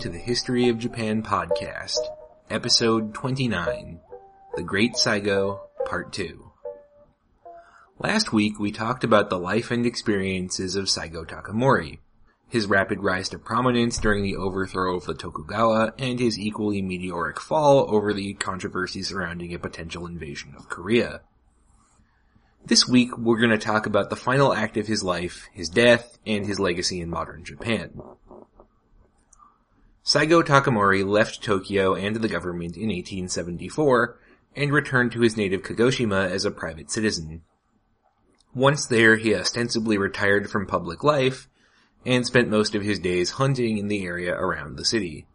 To the History of Japan podcast, episode 29, The Great Saigo, part 2. Last week we talked about the life and experiences of Saigo Takamori, his rapid rise to prominence during the overthrow of the Tokugawa, and his equally meteoric fall over the controversy surrounding a potential invasion of Korea. This week we're going to talk about the final act of his life, his death, and his legacy in modern Japan. Saigo Takamori left Tokyo and the government in 1874 and returned to his native Kagoshima as a private citizen. Once there, he ostensibly retired from public life and spent most of his days hunting in the area around the city.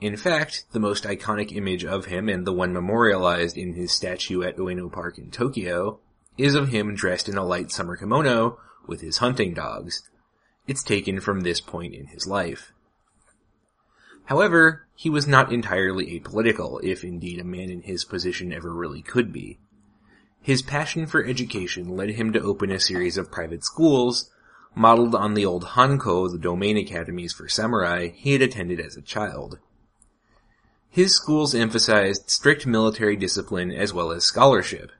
In fact, the most iconic image of him and the one memorialized in his statue at Ueno Park in Tokyo is of him dressed in a light summer kimono with his hunting dogs. It's taken from this point in his life. However, he was not entirely apolitical, if indeed a man in his position ever really could be. His passion for education led him to open a series of private schools, modeled on the old Hanko, the domain academies for samurai, he had attended as a child. His schools emphasized strict military discipline as well as scholarship.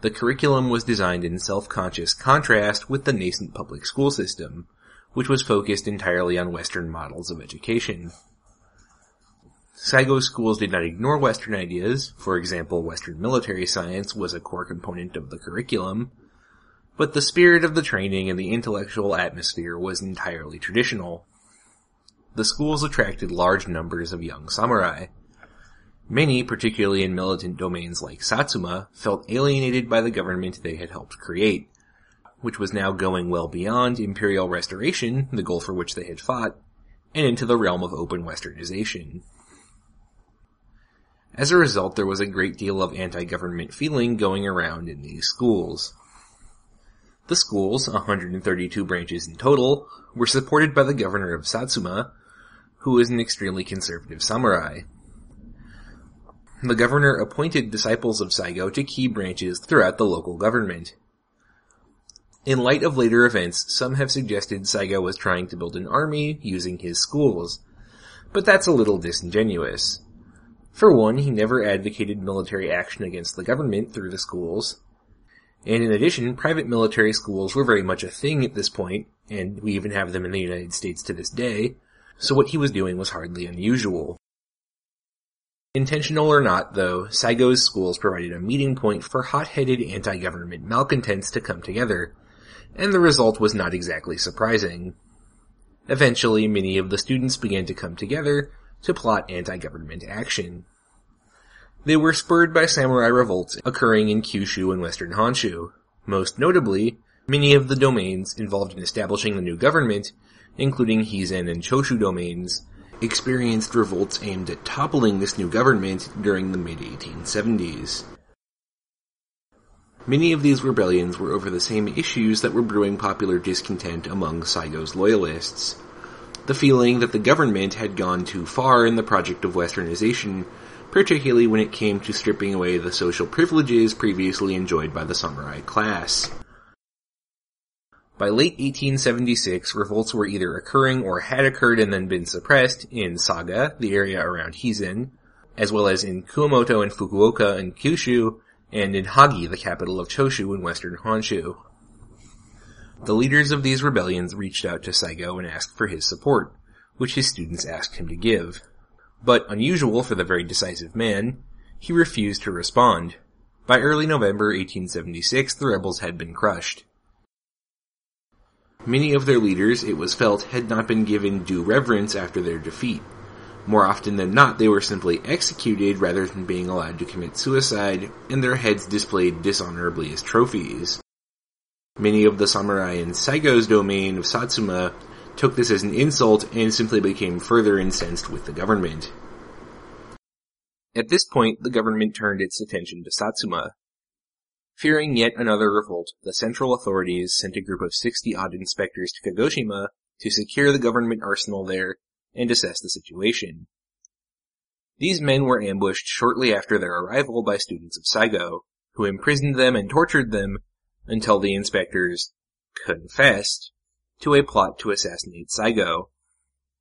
The curriculum was designed in self-conscious contrast with the nascent public school system, which was focused entirely on Western models of education. Saigo schools did not ignore Western ideas, for example, Western military science was a core component of the curriculum, but the spirit of the training and the intellectual atmosphere was entirely traditional. The schools attracted large numbers of young samurai. Many, particularly in militant domains like Satsuma, felt alienated by the government they had helped create, which was now going well beyond imperial restoration, the goal for which they had fought, and into the realm of open westernization. As a result, there was a great deal of anti-government feeling going around in these schools. The schools, 132 branches in total, were supported by the governor of Satsuma, who was an extremely conservative samurai. The governor appointed disciples of Saigo to key branches throughout the local government. In light of later events, some have suggested Saigo was trying to build an army using his schools, but that's a little disingenuous. For one, he never advocated military action against the government through the schools. And in addition, private military schools were very much a thing at this point, and we even have them in the United States to this day, so what he was doing was hardly unusual. Intentional or not, though, Saigo's schools provided a meeting point for hot-headed anti-government malcontents to come together, and the result was not exactly surprising. Eventually, many of the students began to come together, to plot anti-government action. They were spurred by samurai revolts occurring in Kyushu and western Honshu. Most notably, many of the domains involved in establishing the new government, including Hizen and Choshu domains, experienced revolts aimed at toppling this new government during the mid-1870s. Many of these rebellions were over the same issues that were brewing popular discontent among Saigo's loyalists the feeling that the government had gone too far in the project of westernization, particularly when it came to stripping away the social privileges previously enjoyed by the samurai class. By late 1876, revolts were either occurring or had occurred and then been suppressed in Saga, the area around Hizen, as well as in Kumamoto and Fukuoka and Kyushu, and in Hagi, the capital of Choshu in western Honshu. The leaders of these rebellions reached out to Saigo and asked for his support, which his students asked him to give. But unusual for the very decisive man, he refused to respond. By early November 1876, the rebels had been crushed. Many of their leaders, it was felt, had not been given due reverence after their defeat. More often than not, they were simply executed rather than being allowed to commit suicide, and their heads displayed dishonorably as trophies. Many of the samurai in Saigo's domain of Satsuma took this as an insult and simply became further incensed with the government. At this point, the government turned its attention to Satsuma. Fearing yet another revolt, the central authorities sent a group of 60 odd inspectors to Kagoshima to secure the government arsenal there and assess the situation. These men were ambushed shortly after their arrival by students of Saigo, who imprisoned them and tortured them until the inspectors confessed to a plot to assassinate Saigo.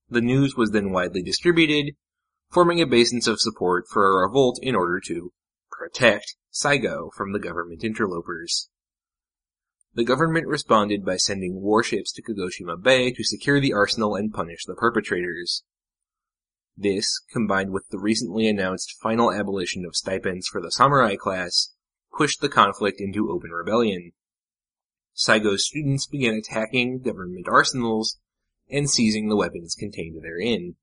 The news was then widely distributed, forming a basis of support for a revolt in order to protect Saigo from the government interlopers. The government responded by sending warships to Kagoshima Bay to secure the arsenal and punish the perpetrators. This, combined with the recently announced final abolition of stipends for the samurai class, pushed the conflict into open rebellion. Saigo's students began attacking government arsenals and seizing the weapons contained therein.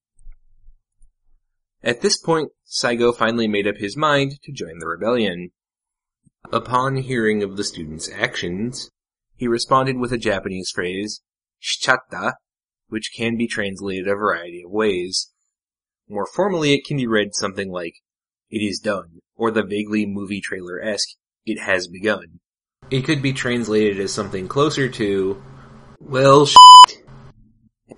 At this point, Saigo finally made up his mind to join the rebellion. Upon hearing of the students' actions, he responded with a Japanese phrase, shichatta, which can be translated a variety of ways. More formally, it can be read something like, it is done, or the vaguely movie trailer-esque, it has begun. It could be translated as something closer to, well, shit.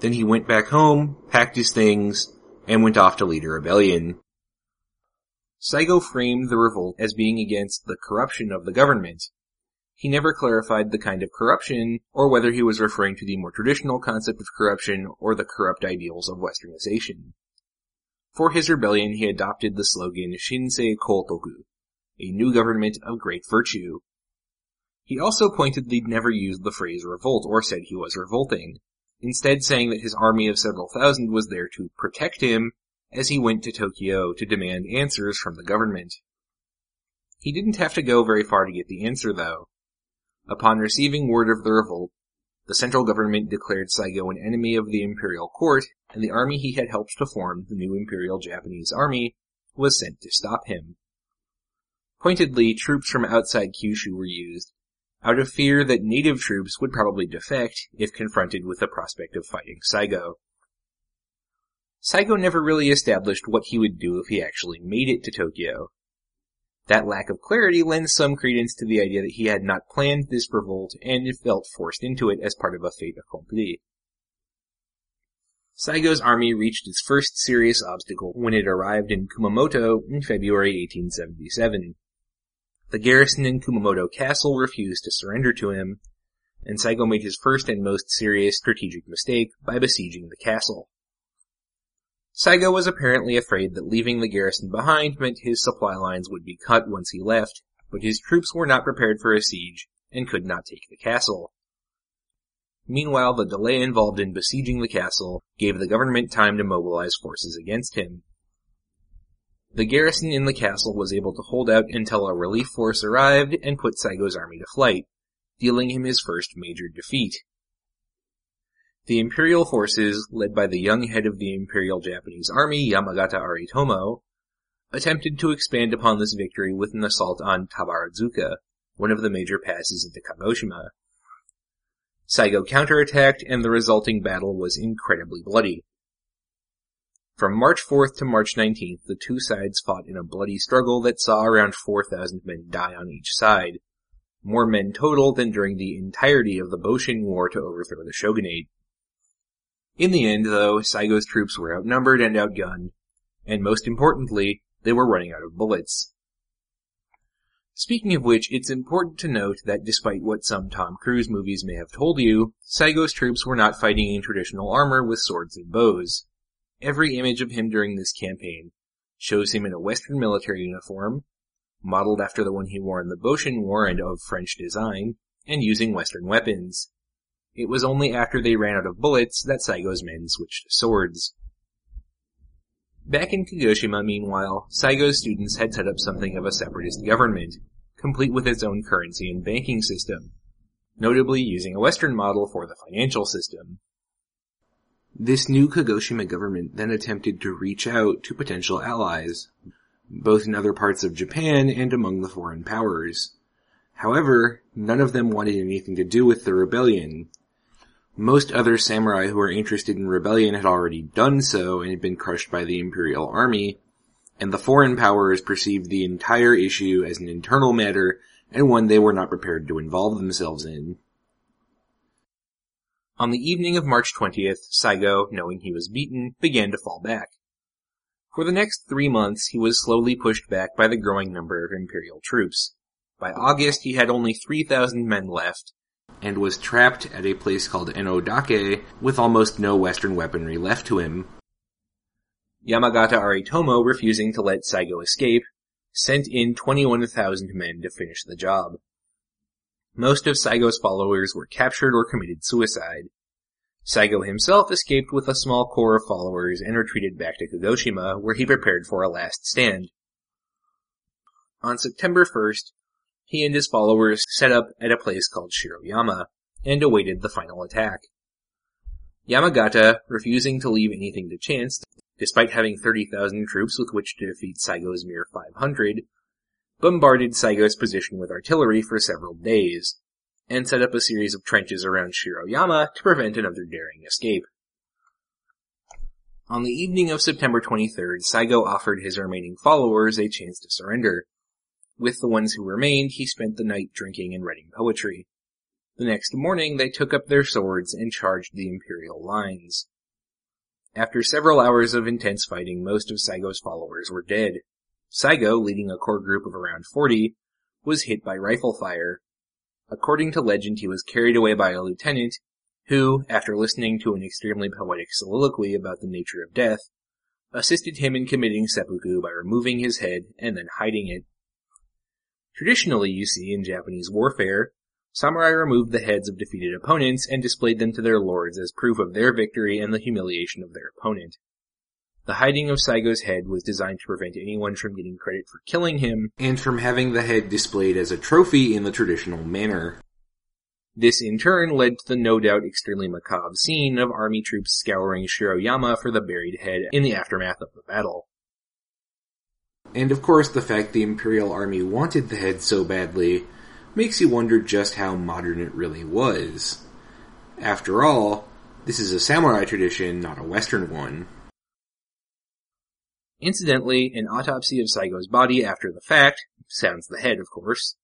Then he went back home, packed his things, and went off to lead a rebellion. Saigo framed the revolt as being against the corruption of the government. He never clarified the kind of corruption, or whether he was referring to the more traditional concept of corruption or the corrupt ideals of westernization. For his rebellion, he adopted the slogan Shinsei Kotoku, a new government of great virtue. He also pointedly never used the phrase revolt or said he was revolting, instead saying that his army of several thousand was there to protect him as he went to Tokyo to demand answers from the government. He didn't have to go very far to get the answer though. Upon receiving word of the revolt, the central government declared Saigo an enemy of the imperial court, and the army he had helped to form, the new imperial Japanese army, was sent to stop him. Pointedly, troops from outside Kyushu were used, out of fear that native troops would probably defect if confronted with the prospect of fighting Saigo. Saigo never really established what he would do if he actually made it to Tokyo. That lack of clarity lends some credence to the idea that he had not planned this revolt and felt forced into it as part of a fait accompli. Saigo's army reached its first serious obstacle when it arrived in Kumamoto in February 1877. The garrison in Kumamoto Castle refused to surrender to him, and Saigo made his first and most serious strategic mistake by besieging the castle. Saigo was apparently afraid that leaving the garrison behind meant his supply lines would be cut once he left, but his troops were not prepared for a siege and could not take the castle. Meanwhile, the delay involved in besieging the castle gave the government time to mobilize forces against him. The garrison in the castle was able to hold out until a relief force arrived and put Saigo's army to flight, dealing him his first major defeat. The imperial forces, led by the young head of the imperial Japanese army, Yamagata Aritomo, attempted to expand upon this victory with an assault on Tabaruzaka, one of the major passes into Kagoshima. Saigo counterattacked and the resulting battle was incredibly bloody. From March 4th to March 19th, the two sides fought in a bloody struggle that saw around 4,000 men die on each side. More men total than during the entirety of the Boshin War to overthrow the shogunate. In the end, though, Saigo's troops were outnumbered and outgunned, and most importantly, they were running out of bullets. Speaking of which, it's important to note that despite what some Tom Cruise movies may have told you, Saigo's troops were not fighting in traditional armor with swords and bows. Every image of him during this campaign shows him in a Western military uniform, modeled after the one he wore in the Boshin War and of French design, and using Western weapons. It was only after they ran out of bullets that Saigo's men switched to swords. Back in Kagoshima, meanwhile, Saigo's students had set up something of a separatist government, complete with its own currency and banking system, notably using a Western model for the financial system. This new Kagoshima government then attempted to reach out to potential allies, both in other parts of Japan and among the foreign powers. However, none of them wanted anything to do with the rebellion. Most other samurai who were interested in rebellion had already done so and had been crushed by the imperial army, and the foreign powers perceived the entire issue as an internal matter and one they were not prepared to involve themselves in. On the evening of March 20th, Saigo, knowing he was beaten, began to fall back. For the next three months, he was slowly pushed back by the growing number of imperial troops. By August, he had only 3,000 men left, and was trapped at a place called Enodake with almost no Western weaponry left to him. Yamagata Aritomo, refusing to let Saigo escape, sent in 21,000 men to finish the job. Most of Saigo's followers were captured or committed suicide. Saigo himself escaped with a small corps of followers and retreated back to Kagoshima, where he prepared for a last stand. On September 1st, he and his followers set up at a place called Shiroyama and awaited the final attack. Yamagata, refusing to leave anything to chance, despite having 30,000 troops with which to defeat Saigo's mere 500, bombarded Saigo's position with artillery for several days, and set up a series of trenches around Shiroyama to prevent another daring escape. On the evening of September 23rd, Saigo offered his remaining followers a chance to surrender, with the ones who remained, he spent the night drinking and writing poetry. The next morning, they took up their swords and charged the Imperial lines. After several hours of intense fighting, most of Saigo's followers were dead. Saigo, leading a core group of around 40, was hit by rifle fire. According to legend, he was carried away by a lieutenant, who, after listening to an extremely poetic soliloquy about the nature of death, assisted him in committing seppuku by removing his head and then hiding it. Traditionally, you see, in Japanese warfare, samurai removed the heads of defeated opponents and displayed them to their lords as proof of their victory and the humiliation of their opponent. The hiding of Saigo's head was designed to prevent anyone from getting credit for killing him, and from having the head displayed as a trophy in the traditional manner. This in turn led to the no doubt extremely macabre scene of army troops scouring Shiroyama for the buried head in the aftermath of the battle. And of course, the fact the Imperial Army wanted the head so badly makes you wonder just how modern it really was. After all, this is a samurai tradition, not a Western one. Incidentally, an autopsy of Saigo's body after the fact, sounds the head of course,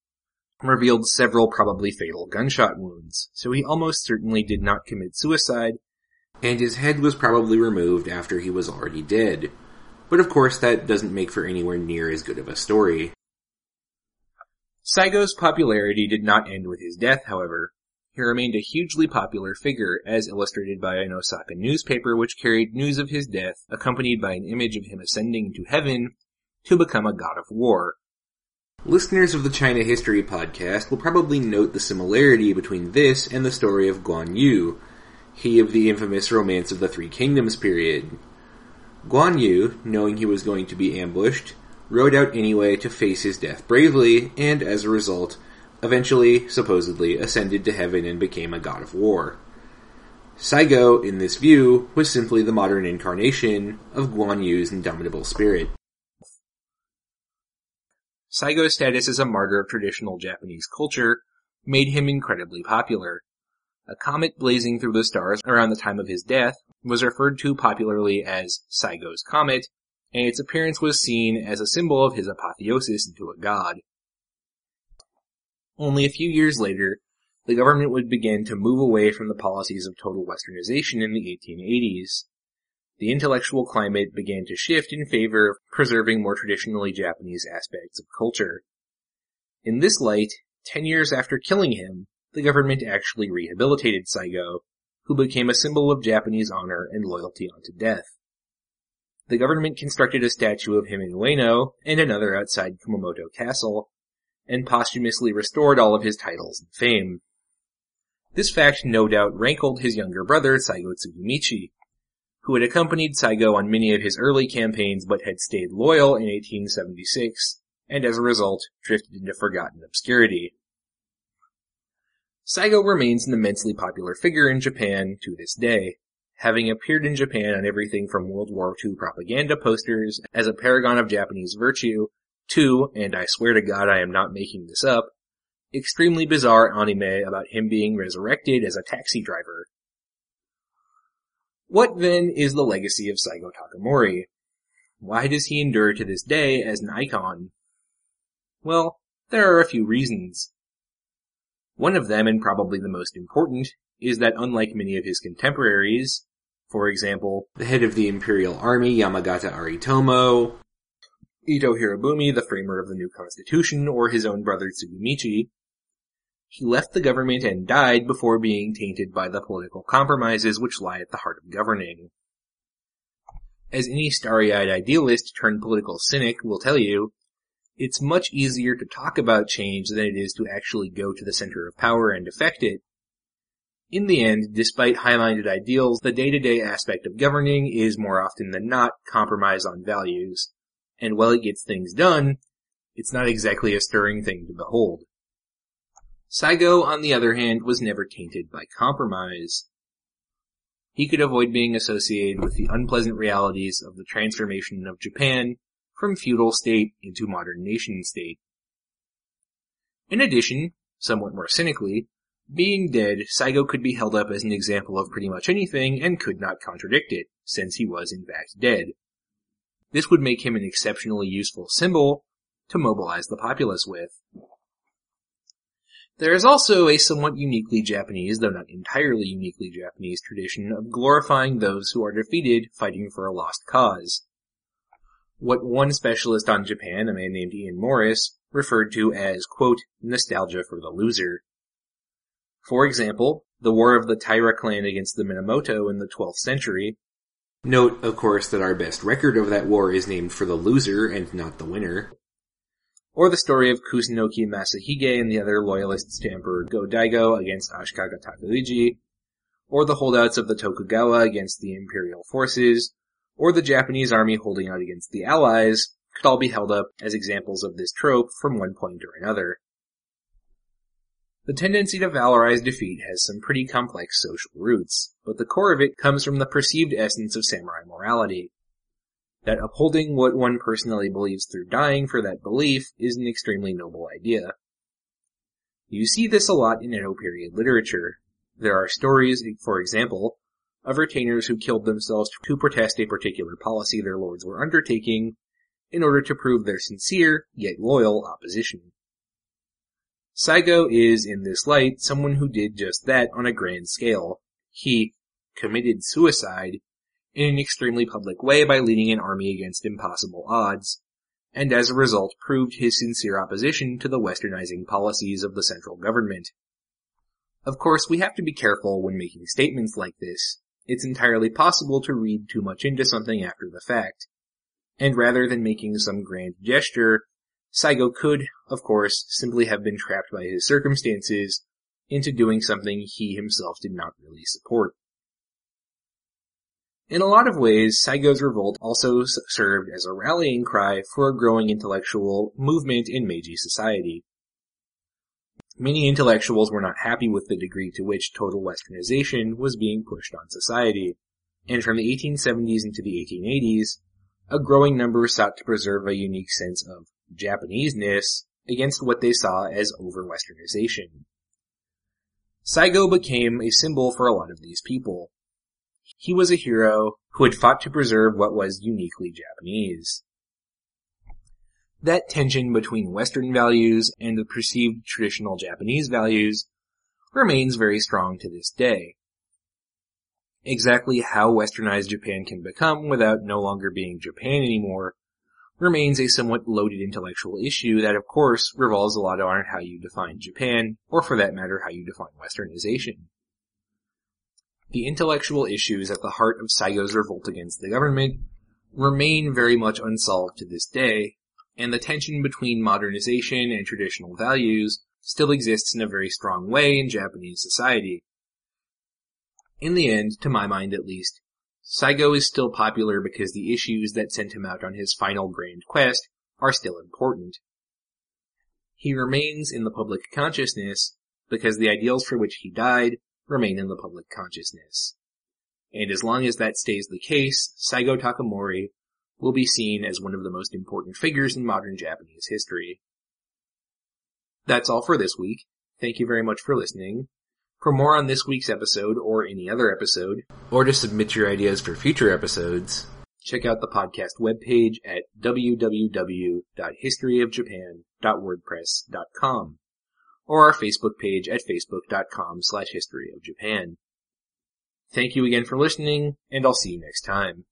revealed several probably fatal gunshot wounds, so he almost certainly did not commit suicide, and his head was probably removed after he was already dead. But of course, that doesn't make for anywhere near as good of a story. Saigo's popularity did not end with his death, however. He remained a hugely popular figure, as illustrated by an Osaka newspaper which carried news of his death, accompanied by an image of him ascending to heaven to become a god of war. Listeners of the China History podcast will probably note the similarity between this and the story of Guan Yu, he of the infamous Romance of the Three Kingdoms period. Guan Yu, knowing he was going to be ambushed, rode out anyway to face his death bravely, and as a result, eventually, supposedly, ascended to heaven and became a god of war. Saigo, in this view, was simply the modern incarnation of Guan Yu's indomitable spirit. Saigo's status as a martyr of traditional Japanese culture made him incredibly popular. A comet blazing through the stars around the time of his death was referred to popularly as Saigo's Comet, and its appearance was seen as a symbol of his apotheosis into a god. Only a few years later, the government would begin to move away from the policies of total westernization in the 1880s. The intellectual climate began to shift in favor of preserving more traditionally Japanese aspects of culture. In this light, ten years after killing him, the government actually rehabilitated Saigo, who became a symbol of Japanese honor and loyalty unto death. The government constructed a statue of him in Ueno and another outside Kumamoto Castle, and posthumously restored all of his titles and fame. This fact no doubt rankled his younger brother, Saigo Tsugumichi, who had accompanied Saigo on many of his early campaigns but had stayed loyal in 1876, and as a result, drifted into forgotten obscurity. Saigo remains an immensely popular figure in Japan to this day, having appeared in Japan on everything from World War II propaganda posters as a paragon of Japanese virtue to, and I swear to God I am not making this up, extremely bizarre anime about him being resurrected as a taxi driver. What then is the legacy of Saigo Takamori? Why does he endure to this day as an icon? Well, there are a few reasons. One of them, and probably the most important, is that unlike many of his contemporaries, for example, the head of the Imperial Army, Yamagata Aritomo, Ito Hirobumi, the framer of the new constitution, or his own brother Tsugumichi, he left the government and died before being tainted by the political compromises which lie at the heart of governing. As any starry-eyed idealist turned political cynic will tell you, it's much easier to talk about change than it is to actually go to the center of power and affect it. In the end, despite high-minded ideals, the day-to-day aspect of governing is more often than not compromise on values. And while it gets things done, it's not exactly a stirring thing to behold. Saigo, on the other hand, was never tainted by compromise. He could avoid being associated with the unpleasant realities of the transformation of Japan from feudal state into modern nation state. In addition, somewhat more cynically, being dead, Saigo could be held up as an example of pretty much anything and could not contradict it, since he was in fact dead. This would make him an exceptionally useful symbol to mobilize the populace with. There is also a somewhat uniquely Japanese, though not entirely uniquely Japanese tradition of glorifying those who are defeated fighting for a lost cause. What one specialist on Japan, a man named Ivan Morris, referred to as, quote, nostalgia for the loser. For example, the War of the Taira clan against the Minamoto in the 12th century. Note, of course, that our best record of that war is named for the loser and not the winner or the story of Kusunoki Masashige and the other loyalists to Emperor Go-Daigo against Ashikaga Takauji, or the holdouts of the Tokugawa against the imperial forces, or the Japanese army holding out against the Allies, could all be held up as examples of this trope from one point or another. The tendency to valorize defeat has some pretty complex social roots, but the core of it comes from the perceived essence of samurai morality that upholding what one personally believes through dying for that belief is an extremely noble idea. You see this a lot in Edo period literature. There are stories, for example, of retainers who killed themselves to protest a particular policy their lords were undertaking in order to prove their sincere, yet loyal opposition. Saigo is, in this light, someone who did just that on a grand scale. He committed suicide in an extremely public way by leading an army against impossible odds, and as a result proved his sincere opposition to the westernizing policies of the central government. Of course, we have to be careful when making statements like this. It's entirely possible to read too much into something after the fact. And rather than making some grand gesture, Saigo could, of course, simply have been trapped by his circumstances into doing something he himself did not really support. In a lot of ways, Saigo's revolt also served as a rallying cry for a growing intellectual movement in Meiji society. Many intellectuals were not happy with the degree to which total westernization was being pushed on society, and from the 1870s into the 1880s, a growing number sought to preserve a unique sense of Japaneseness against what they saw as over-westernization. Saigo became a symbol for a lot of these people, he was a hero who had fought to preserve what was uniquely Japanese. That tension between Western values and the perceived traditional Japanese values remains very strong to this day. Exactly how westernized Japan can become without no longer being Japan anymore remains a somewhat loaded intellectual issue that of course revolves a lot on how you define Japan, or for that matter how you define westernization. The intellectual issues at the heart of Saigo's revolt against the government remain very much unsolved to this day, and the tension between modernization and traditional values still exists in a very strong way in Japanese society. In the end, to my mind at least, Saigo is still popular because the issues that sent him out on his final grand quest are still important. He remains in the public consciousness because the ideals for which he died remain in the public consciousness. And as long as that stays the case, Saigo Takamori will be seen as one of the most important figures in modern Japanese history. That's all for this week. Thank you very much for listening. For more on this week's episode or any other episode, or to submit your ideas for future episodes, check out the podcast webpage at www.historyofjapan.wordpress.com or our Facebook page at facebook.com slash history of Japan. Thank you again for listening, and I'll see you next time.